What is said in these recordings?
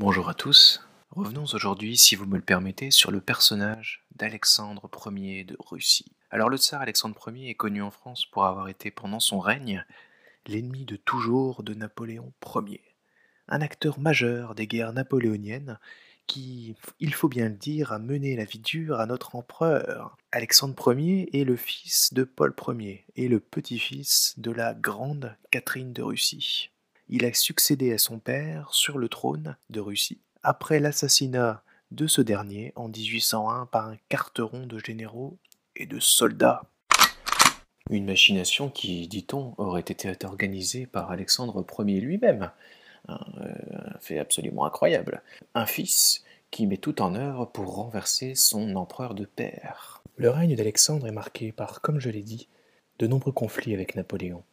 Bonjour à tous. Revenons aujourd'hui, si vous me le permettez, sur le personnage d'Alexandre Ier de Russie. Alors le tsar Alexandre Ier est connu en France pour avoir été pendant son règne l'ennemi de toujours de Napoléon Ier, un acteur majeur des guerres napoléoniennes qui, il faut bien le dire, a mené la vie dure à notre empereur. Alexandre Ier est le fils de Paul Ier et le petit-fils de la grande Catherine de Russie. Il a succédé à son père sur le trône de Russie après l'assassinat de ce dernier en 1801 par un carteron de généraux et de soldats. Une machination qui, dit-on, aurait été organisée par Alexandre Ier lui-même. Un, euh, fait absolument incroyable. Un fils qui met tout en œuvre pour renverser son empereur de père. Le règne d'Alexandre est marqué par, comme je l'ai dit, de nombreux conflits avec Napoléon.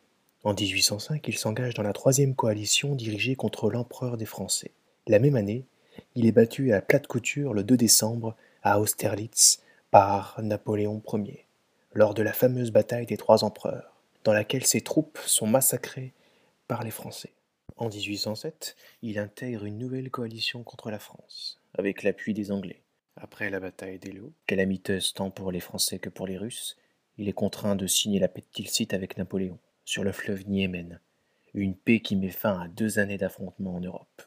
En 1805, il s'engage dans la troisième coalition dirigée contre l'empereur des Français. La même année, il est battu à plate couture le 2 décembre à Austerlitz par Napoléon Ier, lors de la fameuse bataille des Trois Empereurs, dans laquelle ses troupes sont massacrées par les Français. En 1807, il intègre une nouvelle coalition contre la France, avec l'appui des Anglais. Après la bataille d'Eylau, calamiteuse tant pour les Français que pour les Russes, il est contraint de signer la paix de Tilsit avec Napoléon sur le fleuve Niémen, une paix qui met fin à deux années d'affrontements en Europe.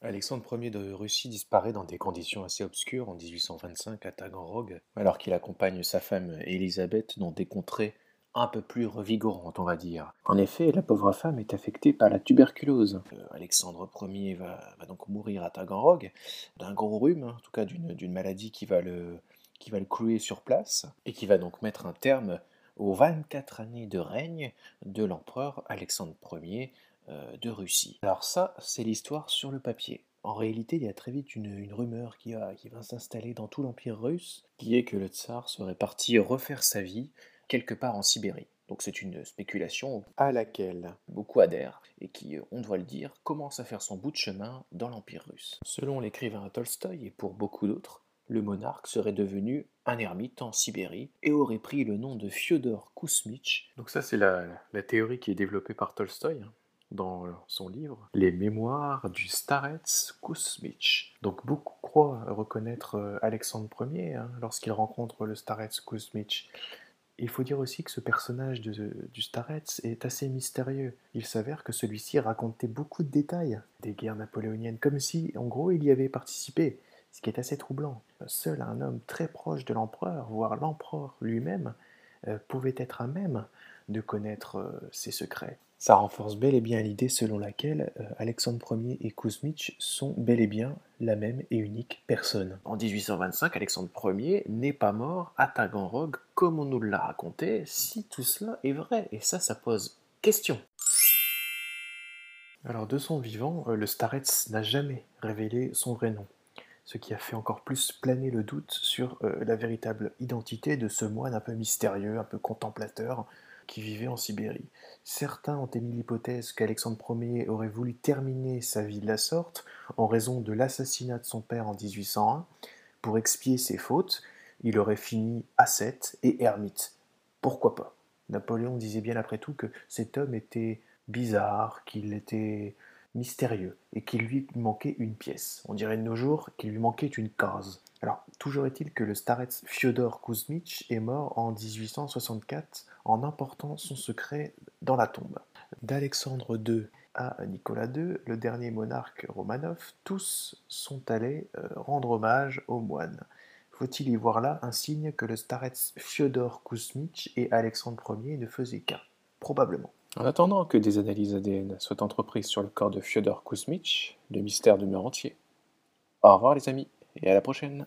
Alexandre Ier de Russie disparaît dans des conditions assez obscures en 1825 à Taganrog, alors qu'il accompagne sa femme Élisabeth dans des contrées un peu plus revigorante, on va dire. En effet, la pauvre femme est affectée par la tuberculose. Euh, Alexandre Ier va, donc mourir à Taganrog d'un gros rhume, en tout cas d'une maladie qui va, le, qui clouer sur place et qui va donc mettre un terme aux 24 années de règne de l'empereur Alexandre Ier euh, de Russie. Alors ça, c'est l'histoire sur le papier. En réalité, il y a très vite une, rumeur qui va s'installer dans tout l'Empire russe, qui est que le tsar serait parti refaire sa vie quelque part en Sibérie. Donc c'est une spéculation à laquelle beaucoup adhèrent et qui, on doit le dire, commence à faire son bout de chemin dans l'Empire russe. Selon l'écrivain Tolstoï et pour beaucoup d'autres, le monarque serait devenu un ermite en Sibérie et aurait pris le nom de Fyodor Kousmich. Donc ça c'est la, théorie qui est développée par Tolstoï hein, dans son livre Les Mémoires du Starets Kousmich. Donc beaucoup croient reconnaître euh, Alexandre Ier hein, lorsqu'il rencontre le Starets Kousmich. Il faut dire aussi que ce personnage du Starets est assez mystérieux. Il s'avère que celui-ci racontait beaucoup de détails des guerres napoléoniennes, comme si, en gros, il y avait participé, ce qui est assez troublant. Seul un homme très proche de l'empereur, voire l'empereur lui-même, euh, pouvait être à même de connaître euh, ses secrets. Ça renforce bel et bien l'idée selon laquelle euh, Alexandre Ier et Kuzmich sont bel et bien la même et unique personne. En 1825, Alexandre Ier n'est pas mort à Taganrog comme on nous l'a raconté, si tout cela est vrai. Et ça, ça pose question. Alors de son vivant, euh, le Starets n'a jamais révélé son vrai nom, ce qui a fait encore plus planer le doute sur euh, la véritable identité de ce moine un peu mystérieux, un peu contemplateur, qui vivait en Sibérie. Certains ont émis l'hypothèse qu'Alexandre Ier aurait voulu terminer sa vie de la sorte en raison de l'assassinat de son père en 1801. Pour expier ses fautes, il aurait fini ascète et ermite. Pourquoi pas? Napoléon disait bien après tout que cet homme était bizarre, qu'il était mystérieux et qu'il lui manquait une pièce. On dirait de nos jours qu'il lui manquait une case. Alors, toujours est-il que le starets Fyodor Kuzmich est mort en 1864 en important son secret dans la tombe. D'Alexandre II à Nicolas II, le dernier monarque Romanov, tous sont allés euh, rendre hommage aux moines. Faut-il y voir là un signe que le starets Fyodor Kuzmich et Alexandre Ier ne faisaient qu'un? Probablement. En attendant que des analyses ADN soient entreprises sur le corps de Fyodor Kuzmich, le mystère demeure entier. Au revoir les amis, et à la prochaine